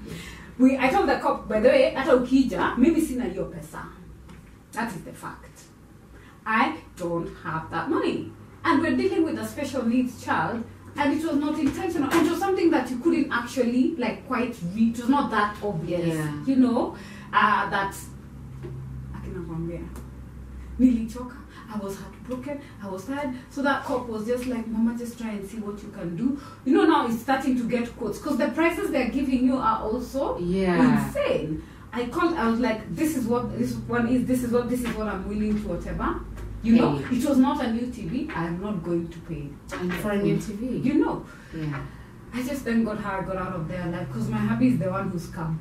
We, I told the cop, by the way, hata ukija, mimi sina hiyo pesa. That is the fact. I don't have that money. And we're dealing with a special needs child, and it was not intentional. It was something that you couldn't actually, like, quite read. It was not that obvious. Yeah. You know? Uh, that. Akina kwambia. Nilichoka. I was heartbroken. I was tired. So that cop was just like, Mama, just try and see what you can do. You know, now it's starting to get quotes because the prices they're giving you are also Yeah. insane. I called. I was like, "This is what this one is. This is what this is what I'm willing to whatever." You know, Hey. it was not a new TV. I am not going to pay. And for a new TV. You know, Yeah. I just thank God how I got out of there alive because my hubby is the one who's come.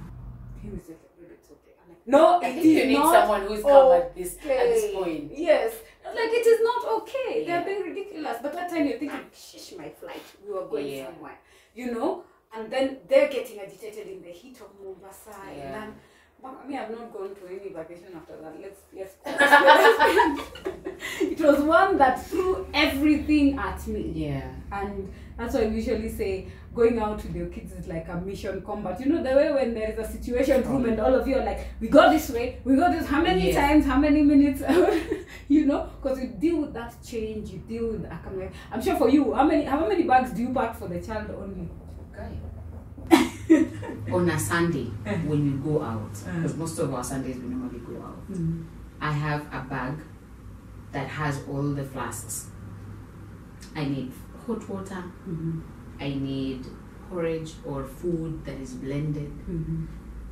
He was like, "Babe, it's okay." I'm like, no, I think you need not someone who's come at this at this point. Yes, I was like it is not okay. Yeah. They're being ridiculous. But that time you're thinking, ah, "Shish, my flight. We were going Yeah. somewhere." You know, and then they're getting agitated in the heat of Mombasa. Yeah. And I mean, I've not gone to any vacation after that. Let's yes. it was one that threw everything at me. Yeah. And that's why I usually say going out with your kids is like a mission combat. You know, the way when there is a situation room and all of you are like, we go this way, we go this, how many Yes. times, how many minutes, you know, because you deal with that change, you deal with that. I'm sure for you, how many how many bags do you pack for the child only? Okay. On a Sunday, Eh. when we go out, Eh. because most of our Sundays we normally go out, I have a bag that has all the flasks. I need hot water, Mhm. I need porridge or food that is blended, Mhm.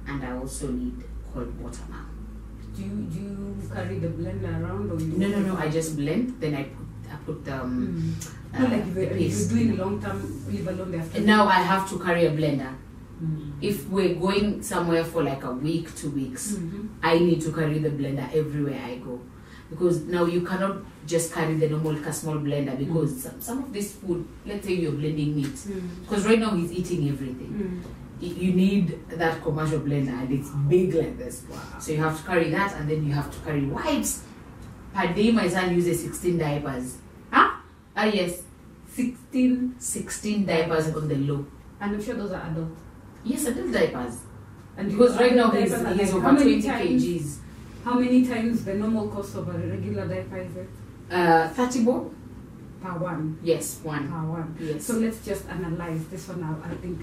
and I also need cold water now. Do you do you carry the blender around or you? No, no, no, I just blend, then I put, I put um, Mm. uh, Not like if the paste. you're doing long term, leave alone the And afternoon. now I have to carry a blender. Mm. If we're going somewhere for like a week, two weeks, Mhm. I need to carry the blender everywhere I go. Because now you cannot just carry the normal small blender because some, some of this food, let's say you're blending meat, Mm. because right now he's eating everything. Mm. You need that commercial blender and it's big like this. So you have to carry that and then you have to carry wipes. Per day, my son uses 16 diapers. Ah, Ah, yes, 16 16 diapers on the low. And I'm sure those are adult. Yes, adult diapers. And Because right now he's, he's like over how many 20 times, kgs. How many times the normal cost of a regular diaper is it? Uh, 30 bob? Per one. Yes, one. Per one. Yes. So let's just analyze this one now, I think.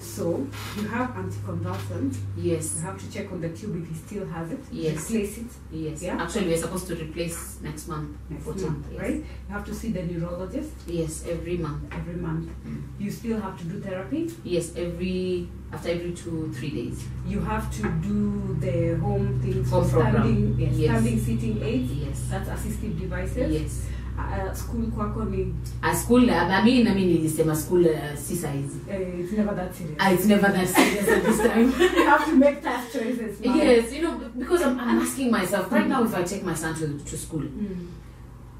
So you have anticonvulsant. yes. You have to check on the tube if he still has it. Yes. Replace it Yes. Yeah. Actually, we're supposed to replace next month. next 14th, month, yes. right? You have to see the neurologist Yes, every month. every month. Mm. You still have to do therapy. Yes, every after every two three days. You have to do the home things, Home for standing, yes, Yes. standing, sitting aids. Yes. That's assistive devices. Yes. Uh, school kwako ni a school uh, mi nami nilisema school uh, si saizi uh, it's never that serious uh, it's never that serious at this time you have to make tough choices now. yes you know because I'm, I'm asking myself right now if i take my son to, to school Mm.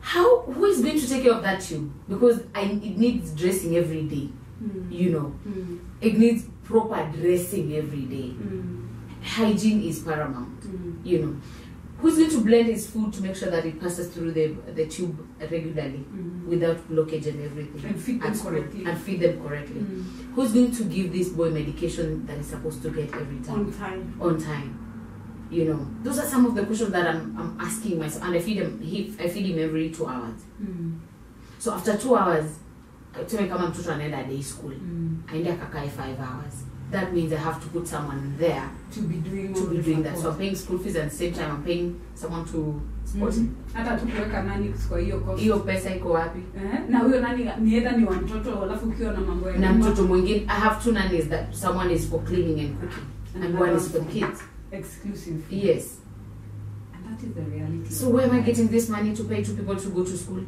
how who is going to take care of that tube because I, it needs dressing every day Mm. you know Mm. it needs proper dressing every day Mm. hygiene is paramount Mm. you know who's going to blend his food to make sure that it passes through the the tube regularly Mm. without blockage and everything And feed them correctly. and feed them correctly Mm. who's going to give this boy medication that he's supposed to get every time on time on time you know those are some of the questions that i'm, I'm asking myself and i feed him he, i feed him every two hours Mm. so after two hours tuseme kama mtoto anaenda day school Mm. aende akakae five hours that means i have to put someone there to be doing to be doing that. So i'm paying school fees at the same time i'm paying someone to support him Mhm. hata tu kuweka nani kwa hiyo cost. hiyo pesa iko wapi? Eh, na huyo nani ni either ni wa mtoto alafu ukiwa na mambo ya na mtoto mwingine i have two nannies that someone is for cleaning and cooking. And one is for kids. exclusive. Yes. And that is the reality. So where am i getting this money to pay two people to go to school?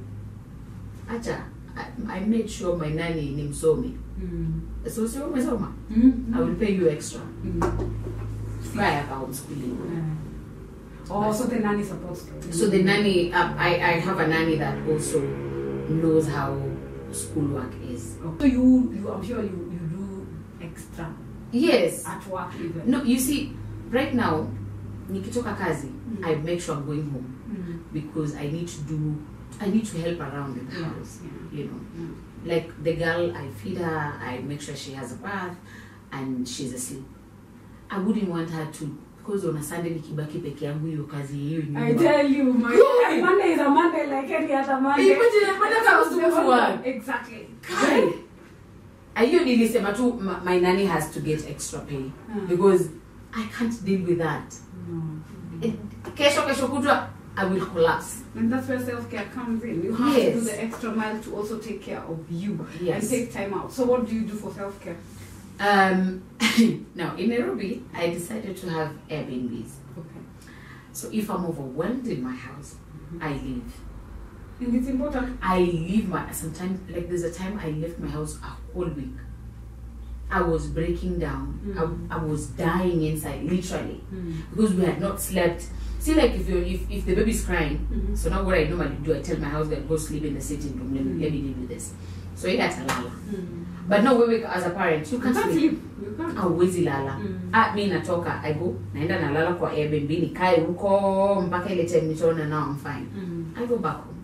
Acha i, I made sure my nanny ni msomi mm. so sio umesoma Mm. i will pay you extra Mm. kaya ka homeschooling Eh. oh so the nanny supports so the nanny uh, I, I have a nanny that also knows how schoolwork is so you, you i'm sure you, you do extra yes at work even no you see right now nikitoka kazi Mm. i make sure i'm going home Mm. because i need to do i need to help around in the Yeah, house yeah. you know Mm. like the girl i feed her i make sure she has a bath and she's asleep i wouldn't want her to because on a sunday nikibaki peke yangu hiyo kazi hiyo I tell you, my Good. Monday is a Monday like any other Monday. Imagine Monday to the work. Exactly. Kai. Ah, hiyo nilisema tu my nanny has to get extra pay Mm. because i can't deal with that No. It- kesho kesho kutwa i will collapse And that's where self care comes in. You have to do the extra mile to also take care of you Yes. and take time out. So, what do you do for self care? um now in nairobi i decided to have airbnbs Okay. so if i'm overwhelmed in my house i leave And it's important. I leave my sometimes like there's a time I left my house a whole week. I was breaking down. Mm. I, I was dying inside, literally, because we had not slept. See, like if you if, if the baby's crying, Mhm. so now what I normally do, I tell my husband, go sleep in the sitting room. Let, me Mm. let me deal with this. So it had lala. Mm. But no, we as a parent, you You can't can't sleep. can't. Hauwezi lala. Mm. Ah, mi natoka, I go naenda nalala kwa Airbnb nikae huko mpaka ile time nitaona now I'm fine. Mm. I go back home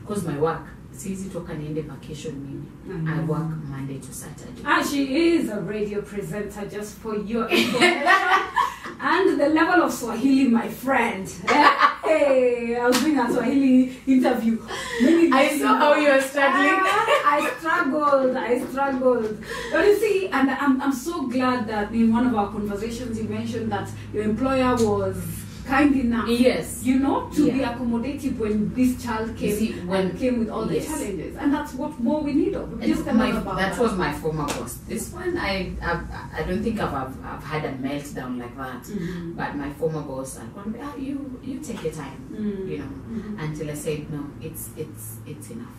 because my work siwezi toka niende vacation mimi Mm. I work Monday to Saturday And she is a radio presenter, just for your information. and the level of Swahili, my friend. hey, I was doing a Swahili interview. I saw how you were struggling. Ah, I struggled. I struggled. But you see, and I'm, I'm so glad that in one of our conversations you mentioned that your employer was kind enough. yes You know, to be accommodative when this child came see, when- and came with all the challenges, and that's what more we need of. Just my, another that balance. was my former boss this one I I've, I don't think I've, I've, I've had a meltdown like that Mhm. but my former boss I would ah, you you take your time Mm. you know Mhm. until I said no it's it's it's enough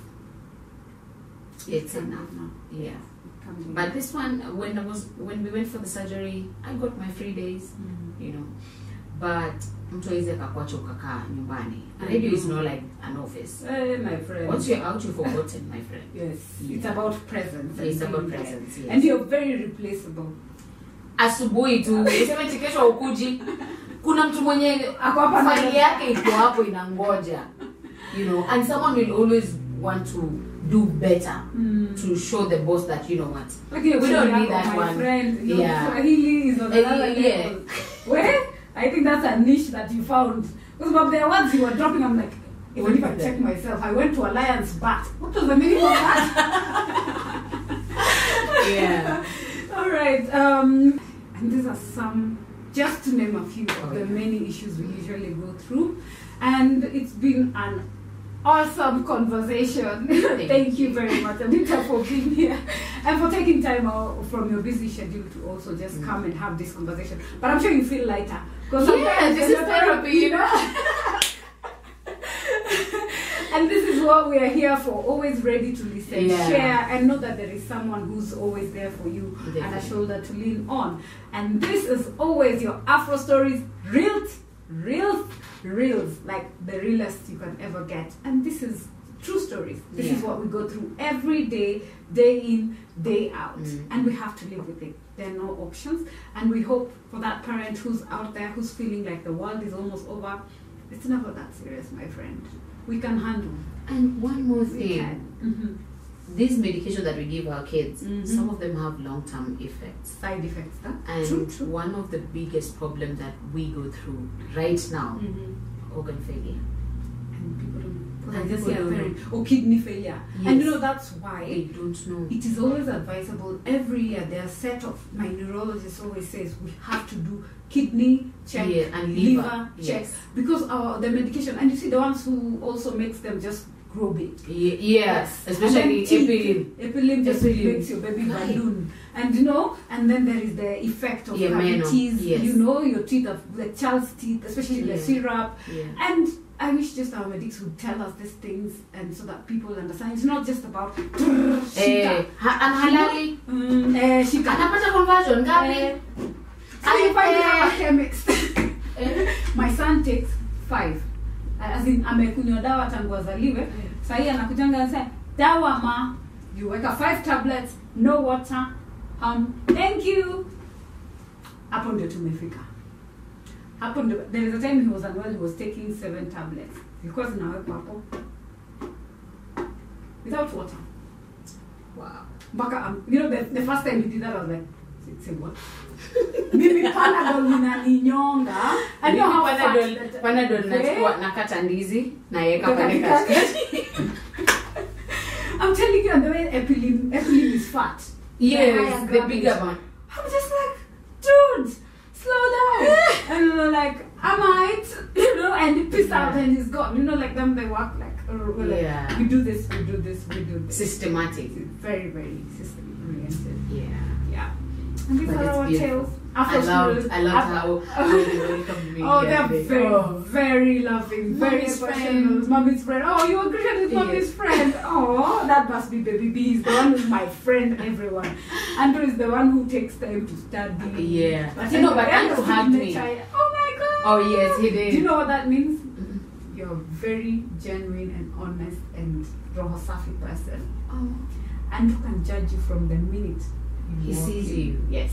it's Come enough on yeah now. But this one when I was when we went for the surgery I got my free days Mm. you know but mtu awezi akakuacha ukakaa nyumbani radio is not like an office Eh, my friend. once you're out you've forgotten my friend Yes, it's about presence. yeah, it's about presence yes. And you're very replaceable. asubuhi tu sema tikesho ukuji kuna mtu mwenye Ako hapa na- faili yake iko hapo inangoja you know and someone will always want to do better Mm. to show the boss that you know what Okay, We don't need that one. friend. Yeah. Swahili is on Eh, another yeah. level. Where? I think that's a niche that you found. Because about the words you were dropping, I'm like, even if I check myself, I went to Alliance Bat. What was the meaning of that? yeah All right. Um, and these are some, just to name a few of Oh, the many issues we usually go through. And it's been an awesome conversation. Thank you very much, Anita, for being here and for taking time out from your busy schedule to also just Mm. come and have this conversation. But I'm sure you feel lighter. Because Yeah, this is therapy, you know? and this is what we are here for. Always ready to listen, Yeah. share, and know that there is someone who's always there for you and a shoulder to lean on. And this is always your Afro stories, real, real, reels, like the realest you can ever get. And this is true stories. This is what we go through every day, day in, day out, Mm. and we have to live with it. There are no options, and we hope for that parent who's out there who's feeling like the world is almost over. It's never that serious, my friend. We can handle. And one more thing. Mhm. These medication that we give our kids, Mhm. some of them have long term effects. Side effects, huh? And true, true. one of the biggest problems that we go through right now, Mhm. organ failure. And people don't. And I just parent or kidney failure, and you know that's why. They don't know. It is always advisable every year. There are set of my neurologist always says we have to do kidney check, Yeah, and liver, liver, check yes. because our the medication and you see the ones who also makes them just grow big. Ye- yes, especially epilim. Epilim just Epilim. makes your baby Right. balloon, and you know, and then there is the effect of Yeah, cavities. yes. You know, your teeth of the child's teeth, especially the syrup. Yeah. And I wish just our medics would tell us these things, and so that people understand. It's not just about Eh, ha- and halali. Mm, eh, shika. Anapata conversion Eh, if I Eh. have a chemist, Eh, my son takes five. As in, amekunywa dawa tangu azaliwe. Sahii anakujanga anasema, dawa ma, you weka five tablets, no water, um, thank you. Hapo ndio tumefika. Hapo ndo there is a time he was unwell, he was taking seven tablets. Zilikuwa zinawekwa hapo. Without water. Wow. mpaka um, you know the, the first time he did that I was like say, say what mimi panadol ninaninyonga and you know Panadol- Panadol Eh? nachukua nakata ndizi naweka pale katikati. katikati. I'm telling you and the way epilim epilim is fat Yes, higher the bigger one. And you know like I might you know and he pissed out and he's gone you know like them they work like, uh, like Yeah. we do this we do this we do this Systematic. very very system oriented Yeah. Yeah. And these But are it's our beautiful. tales. I Afro loved, stories. I love Af- how, how they welcomed me. Oh, they're today. very, Oh. very loving, very Mommy's professional. friend. Mommy's friend. Oh, you agree with mommy's Yes. friend. Oh, that must be baby B. He's the one who's my friend, everyone. Andrew is the one who takes time to study. Yeah. But You know, but Andrew I'm hugged me. Oh my god. Oh, yes, he did. Do you know what that means? You're a very genuine and honest and roho safi person. Oh. Andrew can judge you from the minute He sees you. Yes.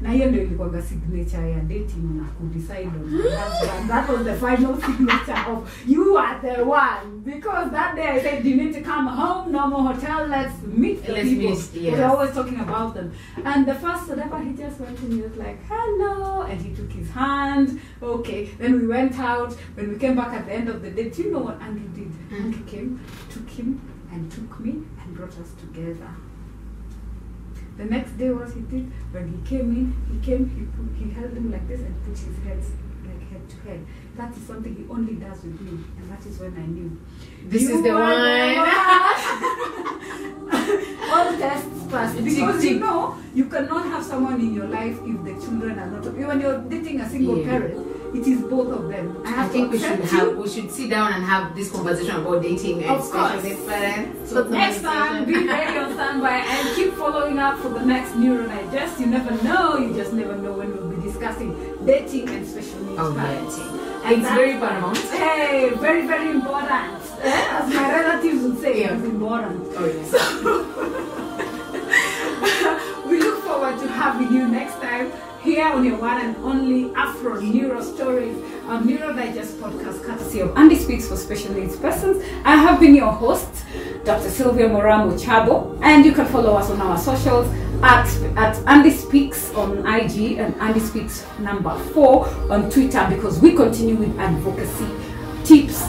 Na hiyo ndio ilikuwanga signature ya dating na kudecide on your husband. That was the final signature of you are the one. Because that day I said you need to come home, no more hotel, let's meet the Let's people. meet, yes. We're always talking about them. And the first whatever he just went and he was like, hello, and he took his hand. Okay. Then we went out. When we came back at the end of the day, do you know what Andrew did? Mm. Andrew came, took him, and took me and brought us together. The next day, was he did when he came in, he came, he put, he held him like this and put his heads like head to head. That is something he only does with me, and that is when I knew. This You is the one. one. All tests passed because you know you cannot have someone in your life if the children are not. When you're dating a single Yeah. parent, it is both of them. I I think to we should accept have we should sit down and have this conversation about dating and Of course. special needs parents. So next time, be ready on standby and keep following up for the next Neuro Digest. You never know, you just never know when we'll be discussing dating and special needs Oh, parenting. yes. It's very paramount. Hey, very, very important. Eh? As my relatives would say, Yeah. it's important. Oh yes. We look forward to having you next time here on your one and only Afro Neuro Stories, Neuro Digest podcast, courtesy of Andy Speaks for Special Needs Persons. I have been your host, Dr. Sylvia Moramo Chabo, and you can follow us on our socials at, at Andy Speaks on IG and Andy Speaks number four on Twitter because we continue with advocacy tips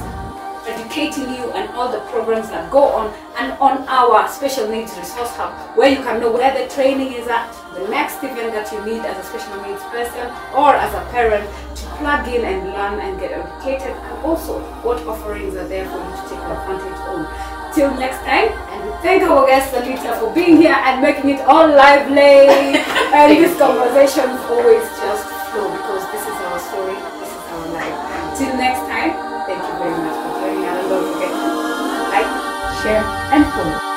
educating you and all the programs that go on and on our special needs resource hub where you can know where the training is at the next event that you need as a special needs person or as a parent to plug in and learn and get educated and also what offerings are there for you to take advantage on till next time and thank our guest Anita for being here and making it all lively. And these conversations always just flow because this is our story this is our life. Till next time thank you very much for joining us. And don't forget bye share, and follow.